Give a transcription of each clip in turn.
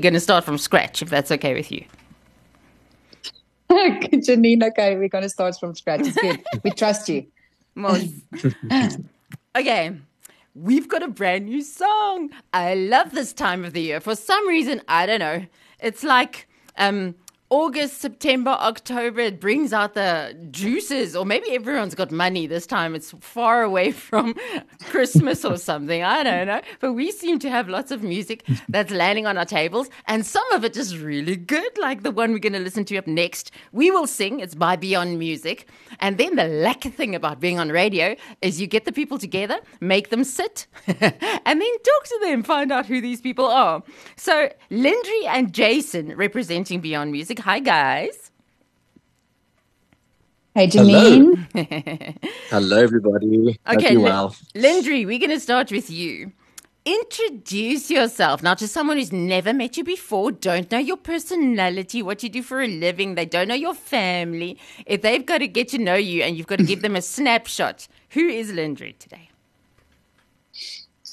going to start from scratch, if that's okay with you. Janine, okay, we're going to start from scratch. It's good. we trust you. okay. We've got a brand new song. I love this time of the year. For some reason, I don't know. It's like um, August, September, October, it brings out the juices, or maybe everyone's got money this time. It's far away from Christmas or something. I don't know. But we seem to have lots of music that's landing on our tables, and some of it is really good, like the one we're going to listen to up next. We Will Sing, it's by Beyond Music. And then the lucky thing about being on radio is you get the people together, make them sit, and then talk to them, find out who these people are. So, Lindri and Jason representing Beyond Music Hi, guys. Hey, Janine. Hello, Hello everybody. Okay, well. Lindri, we're going to start with you. Introduce yourself now to someone who's never met you before, don't know your personality, what you do for a living, they don't know your family. If they've got to get to know you and you've got to give them a snapshot, who is Lindri today?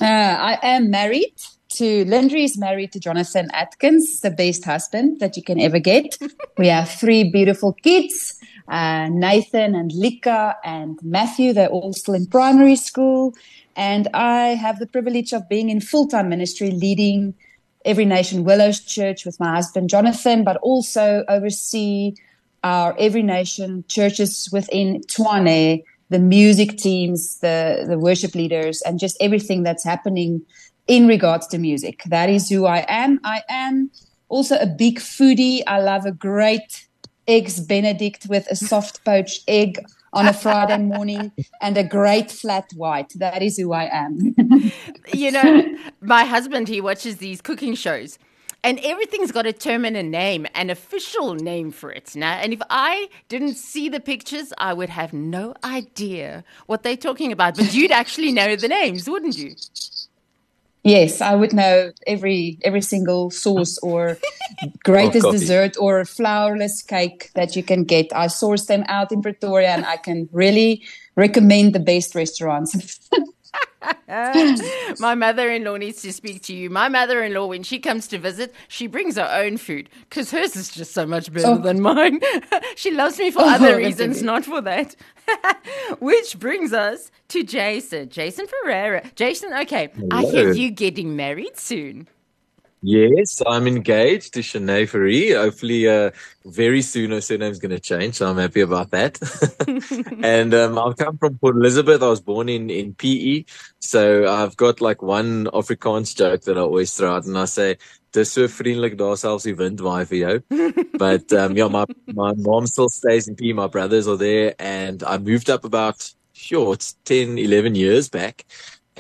Uh, I am married to Lindri is married to Jonathan Atkins, the best husband that you can ever get. we have three beautiful kids, uh, Nathan and Lika and Matthew. They're all still in primary school. And I have the privilege of being in full time ministry, leading Every Nation Willows Church with my husband Jonathan, but also oversee our Every Nation churches within Tshwane, the music teams, the, the worship leaders, and just everything that's happening in regards to music. That is who I am. I am also a big foodie. I love a great eggs Benedict with a soft poached egg on a Friday morning and a great flat white. That is who I am. you know, my husband, he watches these cooking shows. And everything's got a term and a name, an official name for it now. And if I didn't see the pictures, I would have no idea what they're talking about. But you'd actually know the names, wouldn't you? Yes, I would know every every single sauce or greatest dessert or flourless cake that you can get. I source them out in Pretoria, and I can really recommend the best restaurants. My mother in law needs to speak to you. My mother in law, when she comes to visit, she brings her own food because hers is just so much better oh. than mine. she loves me for oh, other reasons, not for that. Which brings us to Jason. Jason Ferreira. Jason, okay, Hello. I hear you getting married soon. Yes, I'm engaged to Shanae Fourie. Hopefully, uh, very soon her surname's going to change, so I'm happy about that. and um, I've come from Port Elizabeth. I was born in, in PE, so I've got like one Afrikaans joke that I always throw out, and I say, dis so vriendelik daar selfs die wind waai vir jou. But um, yeah, my my mom still stays in PE. My brothers are there, and I moved up about sure it's 10, 11 years back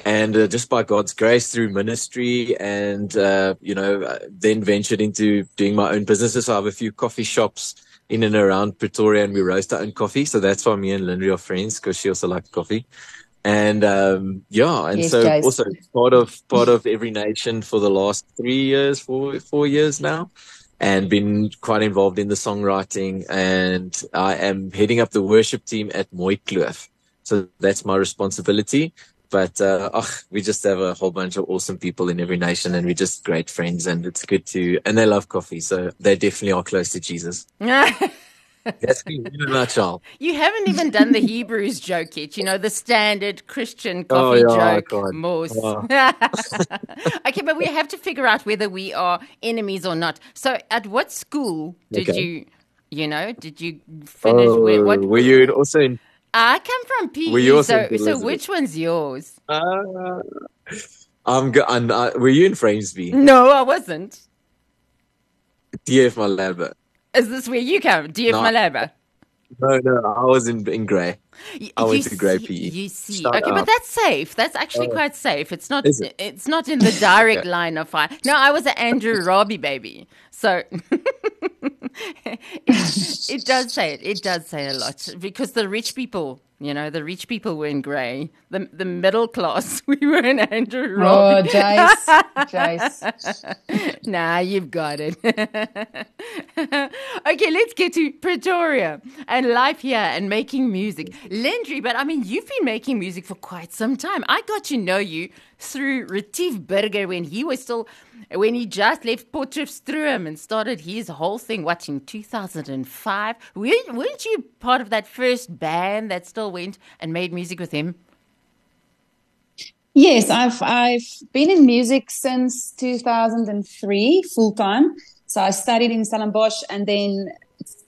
and uh, just by God's grace through ministry and uh, you know uh, then ventured into doing my own businesses. So I have a few coffee shops in and around Pretoria and we roast our own coffee. So that's why me and Lindy are friends because she also likes coffee. And um, yeah, and yes, so also part of part of every nation for the last three years, four four years now, and been quite involved in the songwriting. And I am heading up the worship team at Mooikloof. So that's my responsibility. But uh, oh, we just have a whole bunch of awesome people in every nation, and we're just great friends. And it's good to, and they love coffee, so they definitely are close to Jesus. That's me in a nutshell. You haven't even done the Hebrews joke yet. You know the standard Christian oh, coffee oh, yeah, joke, Moose. Oh. okay, but we have to figure out whether we are enemies or not. So, at what school did okay. you, you know, did you finish? Oh, what were you also in I come from PE. So, so which one's yours? Uh, I'm go- and, uh, were you in Framesby? No, I wasn't. DF Malaba. Is this where you come? DF no, Malaba? No, no, I was in in Grey. I went to Grey PE. You see, Start okay, up. but that's safe. That's actually oh. quite safe. It's not. It? It's not in the direct okay. line of fire. No, I was an Andrew Rabie baby, so it, it does say it. It does say a lot because the rich people you know, the rich people were in grey. The the middle class, we were in Andrew oh, Rabie. Oh, Jace. Jace. nah, you've got it. okay, let's get to Pretoria and life here and making music. Lindri, but I mean, you've been making music for quite some time. I got to know you through Retief Burger when he was still, when he just left Potchefstroom and started his whole thing, watching 2005. Weren't, weren't you part of that first band that still went and made music with him? Yes, I've I've been in music since 2003 full time. So I studied in Stellenbosch and then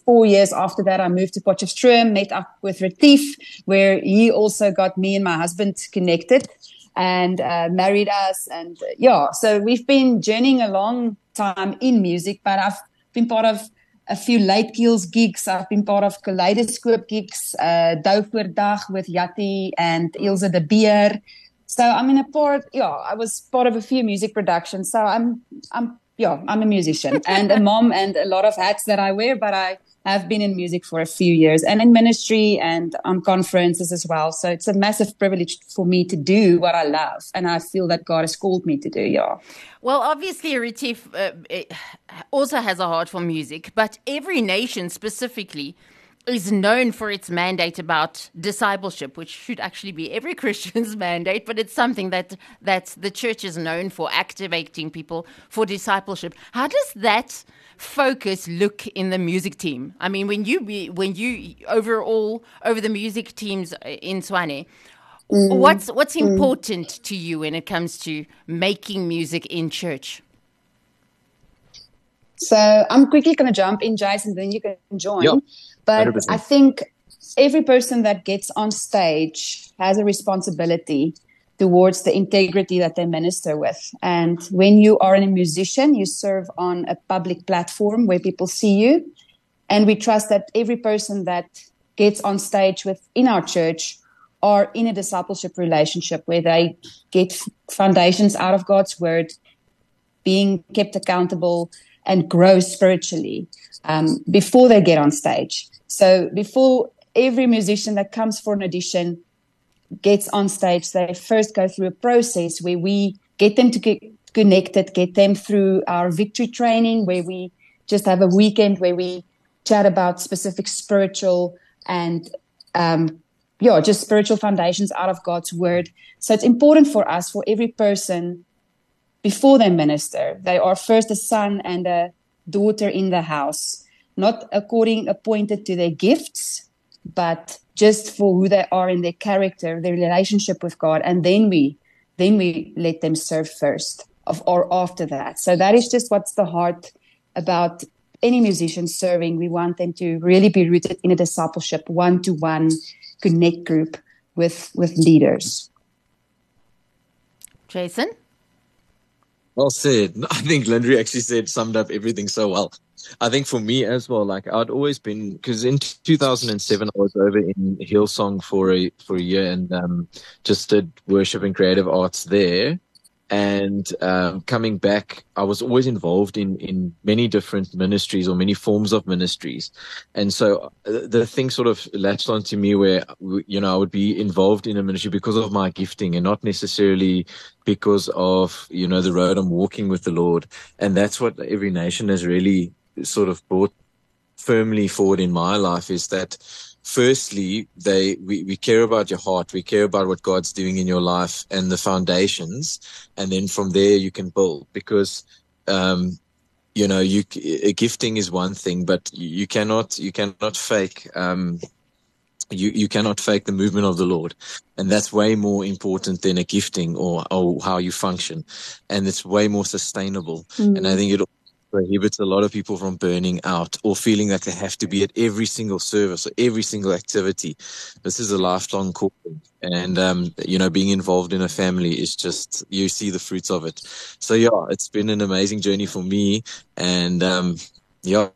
four years after that, I moved to Potchefstroom, met up with Retief, where he also got me and my husband connected and uh, married us. And uh, yeah, so we've been journeying a long time in music, but I've been part of a few late keels gigs. I've been part of Kaleidoscope gigs, uh, Dag with Yati and Ilse de Beer. So I'm in a part, yeah, I was part of a few music productions. So I'm, I'm, yeah, I'm a musician and a mom and a lot of hats that I wear, but I have been in music for a few years and in ministry and on conferences as well. So it's a massive privilege for me to do what I love. And I feel that God has called me to do, yeah. Well, obviously, Retief uh, also has a heart for music, but every nation specifically is known for its mandate about discipleship, which should actually be every Christian's mandate, but it's something that that the church is known for activating people for discipleship. How does that focus look in the music team? I mean, when you be, when you overall over the music teams in Tshwane, mm. what's what's mm. important to you when it comes to making music in church? So I'm quickly going to jump in, Jason, then you can join. Yep. But 100%. I think every person that gets on stage has a responsibility towards the integrity that they minister with. And when you are a musician, you serve on a public platform where people see you. And we trust that every person that gets on stage within our church are in a discipleship relationship where they get foundations out of God's word, being kept accountable and grow spiritually um, before they get on stage. So before every musician that comes for an audition gets on stage, they first go through a process where we get them to get connected, get them through our victory training, where we just have a weekend where we chat about specific spiritual and um, yeah, just spiritual foundations out of God's word. So it's important for us, for every person, before they minister, they are first a son and a daughter in the house, not according appointed to their gifts, but just for who they are in their character, their relationship with God, and then we then we let them serve first of or after that. So that is just what's the heart about any musician serving. We want them to really be rooted in a discipleship, one to one connect group with with leaders. Jason? Well said. I think Lindri actually said summed up everything so well. I think for me as well, like I'd always been because in 2007 I was over in Hillsong for a for a year and um, just did worship and creative arts there. And um, coming back, I was always involved in in many different ministries or many forms of ministries, and so uh, the thing sort of latched onto me where you know I would be involved in a ministry because of my gifting and not necessarily because of you know the road I'm walking with the Lord, and that's what every nation has really sort of brought firmly forward in my life is that firstly they we, we care about your heart we care about what god's doing in your life and the foundations and then from there you can build because um you know you gifting is one thing but you cannot you cannot fake um you, you cannot fake the movement of the Lord. And that's way more important than a gifting or, or how you function. And it's way more sustainable. Mm. And I think it prohibits a lot of people from burning out or feeling that they have to be at every single service or every single activity. This is a lifelong calling. And, um, you know, being involved in a family is just, you see the fruits of it. So, yeah, it's been an amazing journey for me. And, um, yeah,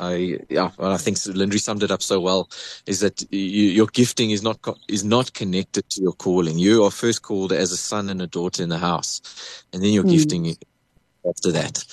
I yeah, I think Lindri summed it up so well. Is that you, your gifting is not is not connected to your calling. You are first called as a son and a daughter in the house, and then your mm. gifting after that.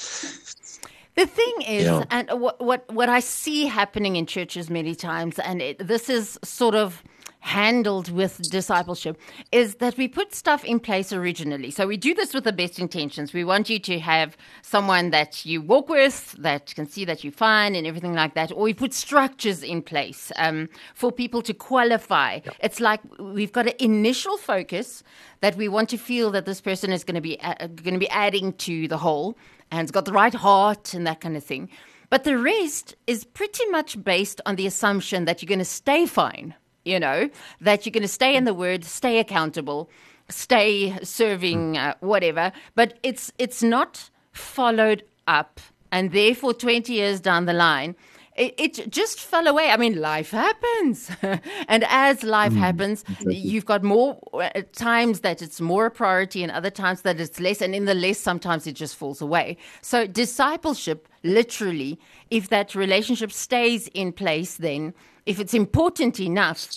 The thing is, yeah. and what, what what I see happening in churches many times, and it, this is sort of handled with discipleship is that we put stuff in place originally. So we do this with the best intentions. We want you to have someone that you walk with, that can see that you're fine and everything like that. Or we put structures in place um, for people to qualify. Yeah. It's like we've got an initial focus that we want to feel that this person is going to be uh, going to be adding to the whole and has got the right heart and that kind of thing. But the rest is pretty much based on the assumption that you're going to stay fine you know, that you're going to stay in the word, stay accountable, stay serving, uh, whatever. But it's it's not followed up, and therefore, 20 years down the line, it, it just fell away. I mean, life happens, and as life mm, happens, exactly. you've got more uh, times that it's more a priority, and other times that it's less. And in the less, sometimes it just falls away. So discipleship, literally, if that relationship stays in place, then if it's important enough,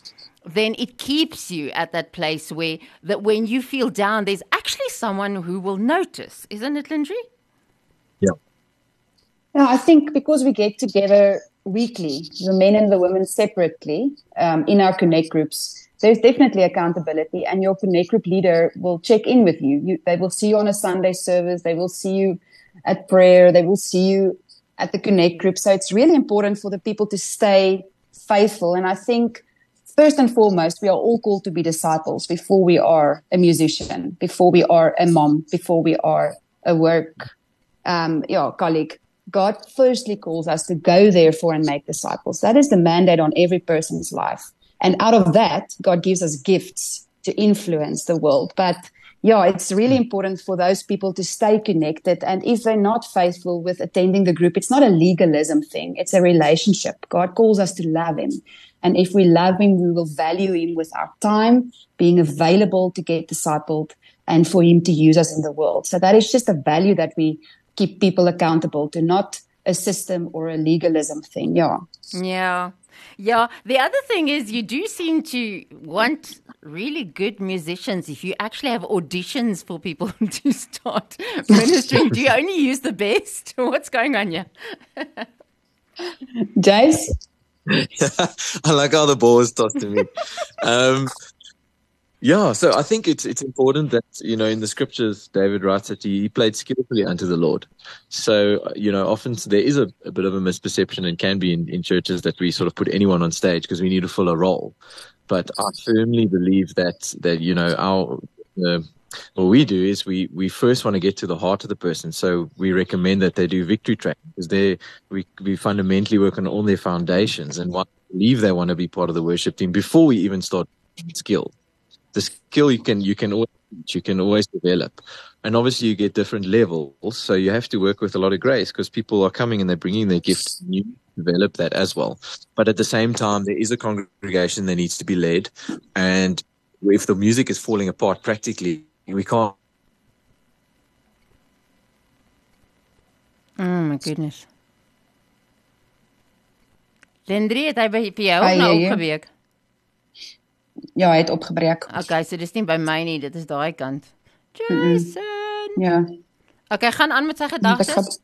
then it keeps you at that place where that when you feel down, there's actually someone who will notice, isn't it, Lindri? Yeah, I think because we get together weekly, the men and the women separately um, in our connect groups, there's definitely accountability, and your connect group leader will check in with you. you. They will see you on a Sunday service. They will see you at prayer. They will see you at the connect group. So it's really important for the people to stay faithful. And I think first and foremost, we are all called to be disciples before we are a musician, before we are a mom, before we are a work um, yeah, colleague. God firstly calls us to go therefore and make disciples. That is the mandate on every person's life. And out of that, God gives us gifts to influence the world. But yeah, it's really hmm. important for those people to stay connected. And if they're not faithful with attending the group, it's not a legalism thing. It's a relationship. God calls us to love him. And if we love him, we will value him with our time, being available to get discipled and for him to use us in the world. So that is just a value that we keep people accountable to, not a system or a legalism thing. Yeah. Yeah. Yeah. The other thing is, you do seem to want really good musicians. If you actually have auditions for people to start ministering, do you only use the best? What's going on here? Jace? I like how the ball is tossed to me. Um, yeah, so I think it's it's important that you know in the scriptures David writes that he played skillfully unto the Lord. So you know often there is a, a bit of a misperception and can be in, in churches that we sort of put anyone on stage because we need to fill a role. But I firmly believe that that you know our uh, what we do is we we first want to get to the heart of the person. So we recommend that they do victory training because they we we fundamentally work on all their foundations and want, believe they want to be part of the worship team before we even start skill the skill you can you can always you can always develop. And obviously you get different levels so you have to work with a lot of grace because people are coming and they're bringing their gifts and you develop that as well. But at the same time there is a congregation that needs to be led. And if the music is falling apart practically we can't oh my goodness. Lindri het hy by vir jou nou opgeweek ja, het opgebreek. Okay, so dis nie by my nie, dit is daai kant. Jason. Mm -mm. Ja. Okay, gaan aan met sy gedagtes.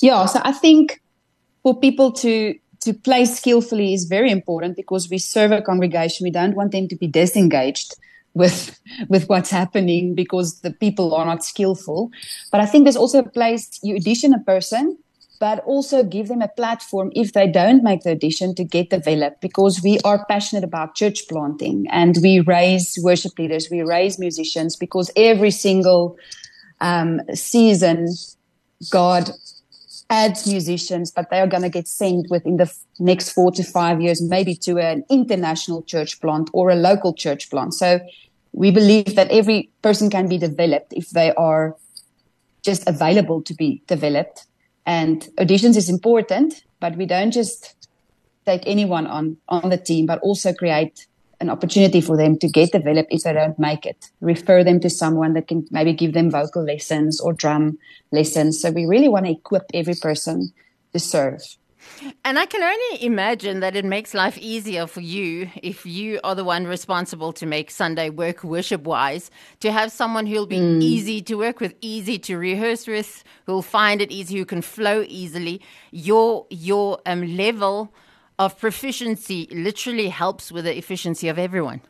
Yeah, so I think for people to to play skillfully is very important because we serve a congregation. We don't want them to be disengaged with with what's happening because the people are not skillful. But I think there's also a place you audition a person but also give them a platform if they don't make the audition to get developed because we are passionate about church planting and we raise worship leaders, we raise musicians because every single um, season, God adds musicians, but they are going to get sent within the next four to five years, maybe to an international church plant or a local church plant. So we believe that every person can be developed if they are just available to be developed and auditions is important, but we don't just take anyone on on the team, but also create an opportunity for them to get developed if they don't make it. Refer them to someone that can maybe give them vocal lessons or drum lessons. So we really want to equip every person to serve. And I can only imagine that it makes life easier for you if you are the one responsible to make Sunday work worship wise, to have someone who'll be mm. easy to work with, easy to rehearse with, who'll find it easy, who can flow easily. Your your um, level of proficiency literally helps with the efficiency of everyone.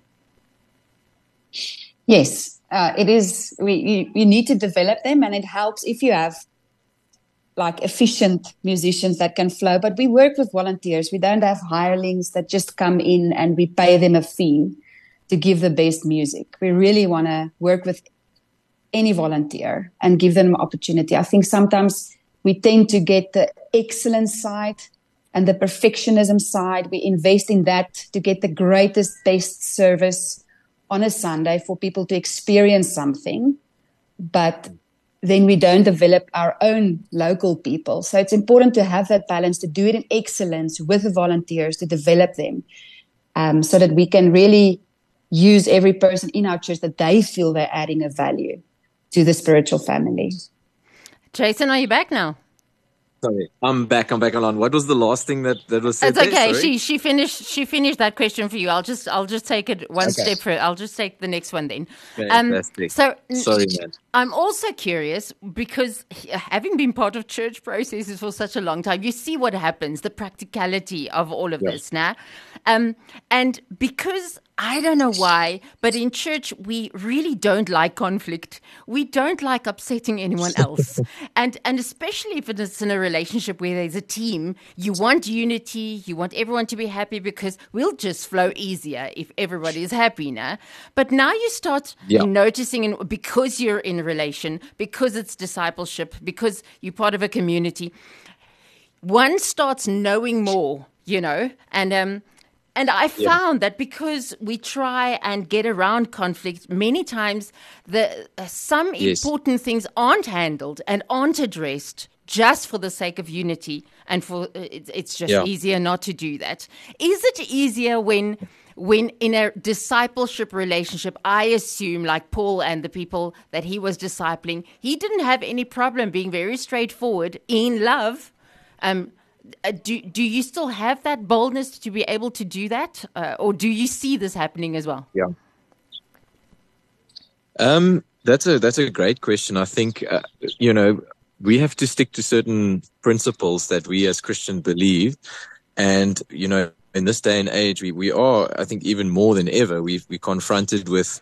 Yes, uh, it is. We you, you need to develop them, and it helps if you have like efficient musicians that can flow. But we work with volunteers. We don't have hirelings that just come in and we pay them a fee to give the best music. We really want to work with any volunteer and give them an opportunity. I think sometimes we tend to get the excellence side and the perfectionism side. We invest in that to get the greatest, best service on a Sunday for people to experience something. But then we don't develop our own local people. So it's important to have that balance, to do it in excellence with the volunteers, to develop them, um, so that we can really use every person in our church that they feel they're adding a value to the spiritual family. Jason, are you back now? Sorry, I'm back. I'm back on. What was the last thing that, that was said? It's okay. There? She she finished she finished that question for you. I'll just I'll just take it one okay. step further. I'll just take the next one then. Fantastic. Um, so sorry, man. I'm also curious because having been part of church processes for such a long time, you see what happens, the practicality of all of this now. Um, and because I don't know why, but in church, we really don't like conflict. We don't like upsetting anyone else. and, and especially if it's in a relationship where there's a team, you want unity, you want everyone to be happy because we'll just flow easier if everybody is happy now. But now you start yeah. noticing, and because you're in a relation, because it's discipleship, because you're part of a community, one starts knowing more, you know, and, um, and I found yeah. that because we try and get around conflict, many times the uh, some yes. important things aren't handled and aren't addressed just for the sake of unity and for uh, it's, it's just yeah. easier not to do that. Is it easier when when in a discipleship relationship, I assume, like Paul and the people that he was discipling, he didn't have any problem being very straightforward in love. Um, uh, do do you still have that boldness to be able to do that, uh, or do you see this happening as well? Yeah. Um, that's a that's a great question. I think uh, you know we have to stick to certain principles that we as Christians believe, and you know in this day and age we we are I think even more than ever we we confronted with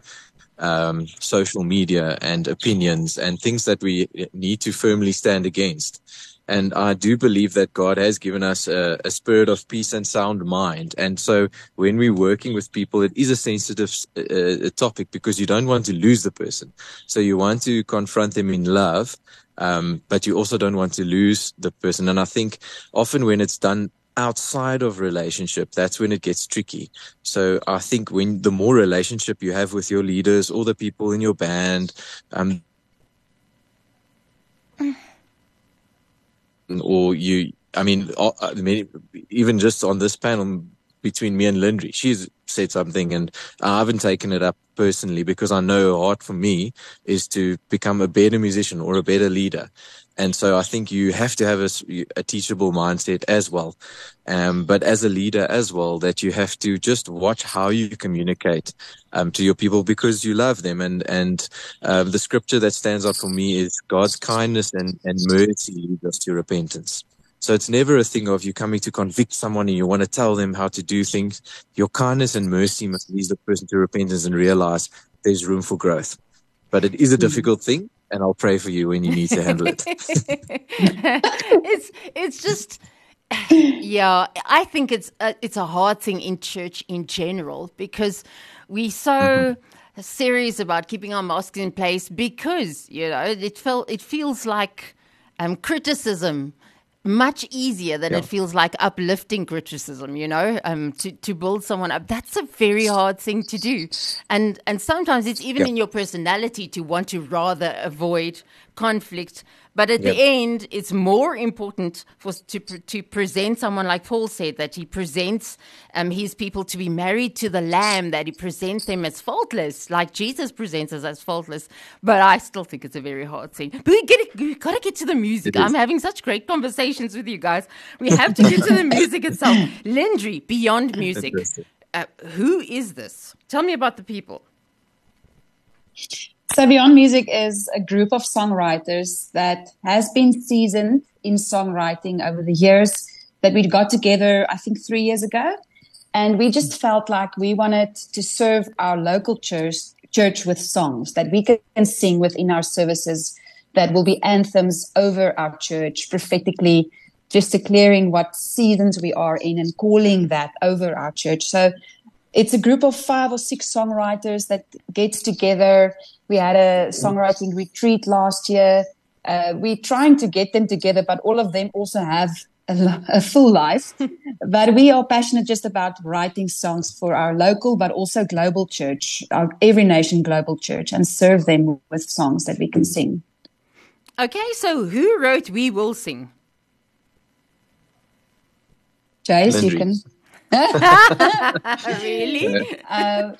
um, social media and opinions and things that we need to firmly stand against. And I do believe that God has given us a, a, spirit of peace and sound mind. And so when we're working with people, it is a sensitive uh, topic because you don't want to lose the person. So you want to confront them in love. Um, but you also don't want to lose the person. And I think often when it's done outside of relationship, that's when it gets tricky. So I think when the more relationship you have with your leaders or the people in your band, um, or you, I mean, uh, mean, even just on this panel between me and Lindri, she's said something and I haven't taken it up personally because I know her heart for me is to become a better musician or a better leader. And so I think you have to have a, a teachable mindset as well. Um, but as a leader as well, that you have to just watch how you communicate, um, to your people because you love them. And, and, uh, the scripture that stands out for me is God's kindness and, and mercy leads us to repentance. So it's never a thing of you coming to convict someone and you want to tell them how to do things. Your kindness and mercy must lead the person to repentance and realize there's room for growth. But it is a hmm. difficult thing and I'll pray for you when you need to handle it. it's it's just yeah, I think it's a, it's a hard thing in church in general because we so mm-hmm. serious about keeping our masks in place because you know it felt it feels like um, criticism much easier than yeah. it feels like uplifting criticism, you know, um, to, to build someone up. That's a very hard thing to do. And, and sometimes it's even yeah. in your personality to want to rather avoid conflict but at yep. the end, it's more important for to to present someone like Paul said that he presents um, his people to be married to the Lamb, that he presents them as faultless, like Jesus presents us as faultless. But I still think it's a very hard thing. But we get we gotta get to the music. I'm having such great conversations with you guys. We have to get to the music itself. Lindri, beyond music. Uh, who is this? Tell me about the people. So Beyond Music is a group of songwriters that has been seasoned in songwriting over the years. that we got together, I think, three years ago. And we just felt like we wanted to serve our local church, church with songs that we can sing within our services that will be anthems over our church prophetically, just declaring what seasons we are in and calling that over our church. So it's a group of five or six songwriters that gets together. We had a songwriting retreat last year. Uh, we're trying to get them together, but all of them also have a, a full life. but we are passionate just about writing songs for our local, but also global church, our every nation global church, and serve them with songs that we can sing. Okay, so who wrote We Will Sing? Jace, you can. really? Uh,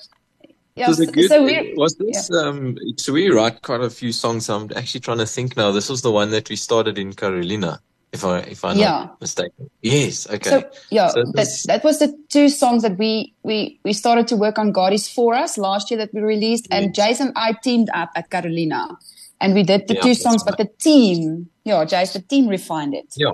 yeah, was, so, good? so we, was this um so we write quite a few songs. I'm actually trying to think now. This was the one that we started in Carolina, if I if I'm Yeah. not mistaken. Yes, okay. So yeah, So that, this- that was the two songs that we we we started to work on. God is for us last year that we released, and Jason and I teamed up at Carolina, and we did the Yeah, two songs. But the team, yeah, Jason, the team refined it. Yeah.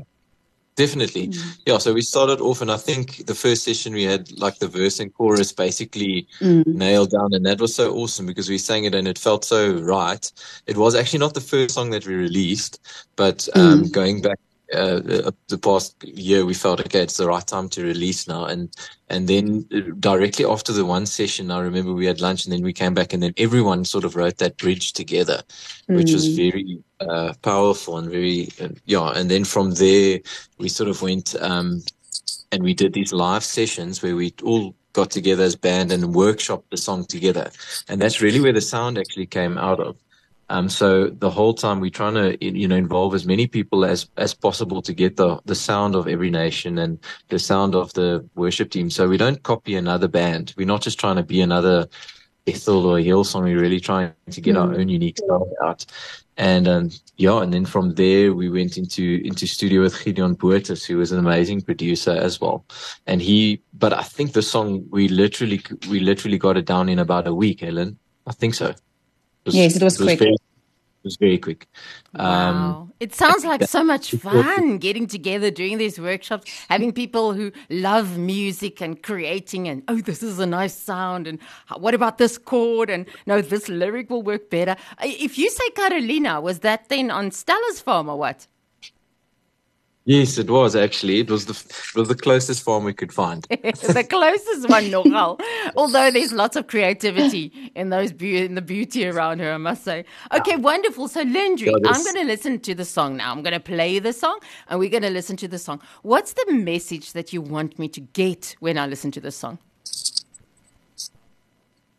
Definitely. Mm. Yeah, so we started off and I think the first session we had like the verse and chorus basically mm. nailed down and that was so awesome because we sang it and it felt so right. It was actually not the first song that we released, but um, mm. going back uh, uh, the past year we felt okay it's the right time to release now. And and then uh, directly after the one session I remember we had lunch and then we came back and then everyone sort of wrote that bridge together which was very uh, powerful and very uh, yeah. And then from there we sort of went um, and we did these live sessions where we all got together as band and workshopped the song together. And that's really where the sound actually came out of um, so the whole time we're trying to, you know, involve as many people as, as possible to get the, the sound of every nation and the sound of the worship team. So we don't copy another band. We're not just trying to be another Bethel or Hillsong. We're really trying to get our own unique sound out. And, um, yeah, and then from there we went into, into studio with Gideon Boertes, who was an amazing producer as well. And he, but I think the song we literally, we literally got it down in about a week, Helen. I think so. Yes, it was quick. Very, it was very quick. Um, Wow. It sounds like so much fun getting together, doing these workshops, having people who love music and creating and, oh, this is a nice sound. And what about this chord? And no, this lyric will work better. If you say Carolina, was that then on Stella's farm or what? Yes, it was actually. It was the it was the closest farm we could find. the closest one, nogal. Although there's lots of creativity in those beau- in the beauty around her, I must say. Okay, wonderful. So, Lindri, I'm going to listen to the song now. I'm going to play the song, and we're going to listen to the song. What's the message that you want me to get when I listen to the song?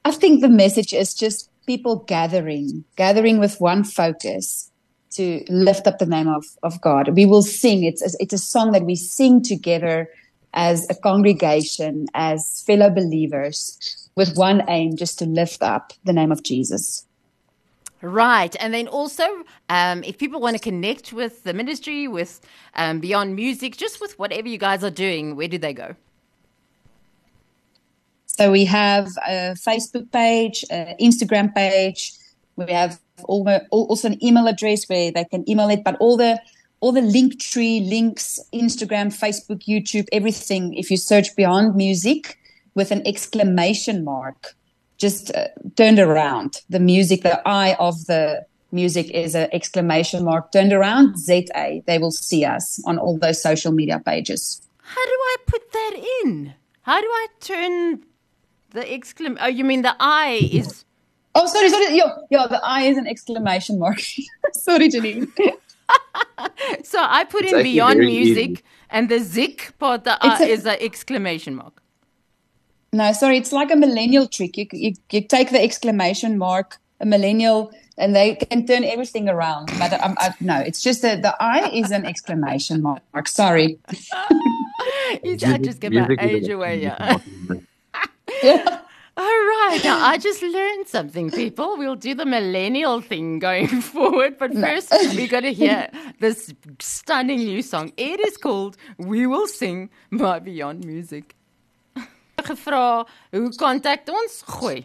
I think the message is just people gathering, gathering with one focus to lift up the name of, of God. We will sing. It's, it's a song that we sing together as a congregation, as fellow believers, with one aim just to lift up the name of Jesus. Right. And then also, um, if people want to connect with the ministry, with um, Beyond Music, just with whatever you guys are doing, where do they go? So we have a Facebook page, an Instagram page. We have al- also an email address where they can email it. But all the all the Linktree links, Instagram, Facebook, YouTube, everything. If you search Beyond Music with an exclamation mark, just uh, turned around. The music, the eye of the music is an exclamation mark turned around. ZA. They will see us on all those social media pages. How do I put that in? How do I turn the exclam? Oh, you mean the I is. Oh, sorry, sorry. Yeah, yeah, the I is an exclamation mark. sorry, Janine. So I put It's in Beyond Music, easy. and the Zik part, the It's I a- is an exclamation mark. No, sorry, it's like a millennial trick. You, you, you take the exclamation mark, a millennial, and they can turn everything around. But um, I, no, it's just that the I is an exclamation mark. Sorry. You I just get my age away, yeah. Yeah. All right. Now, I just learned something, people. We'll do the millennial thing going forward. But first, we got to hear this stunning new song. It is called We Will Sing by Beyond Music. Gevra, hoe kontak ons? Gooi.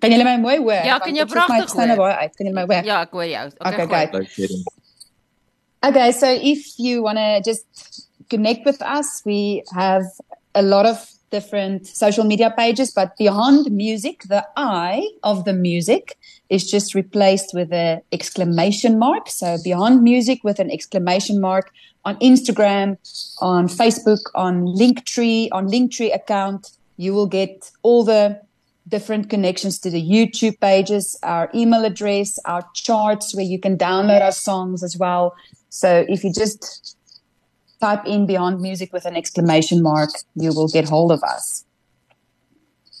Kan julle my mooi hoor? Ja, kan jy ek soek my pragtig hoor. uit. Kan julle my hoor? Ja, ek hoor jou. Okay, Okay, gooi. good. No kidding. Okay, so if you want to just connect with us, we have a lot of different social media pages, but beyond music, the I of the music is just replaced with an exclamation mark. So beyond music with an exclamation mark on Instagram, on Facebook, on Linktree, on Linktree account, you will get all the different connections to the YouTube pages, our email address, our charts where you can download our songs as well. So if you just type in Beyond Music with an exclamation mark, you will get hold of us.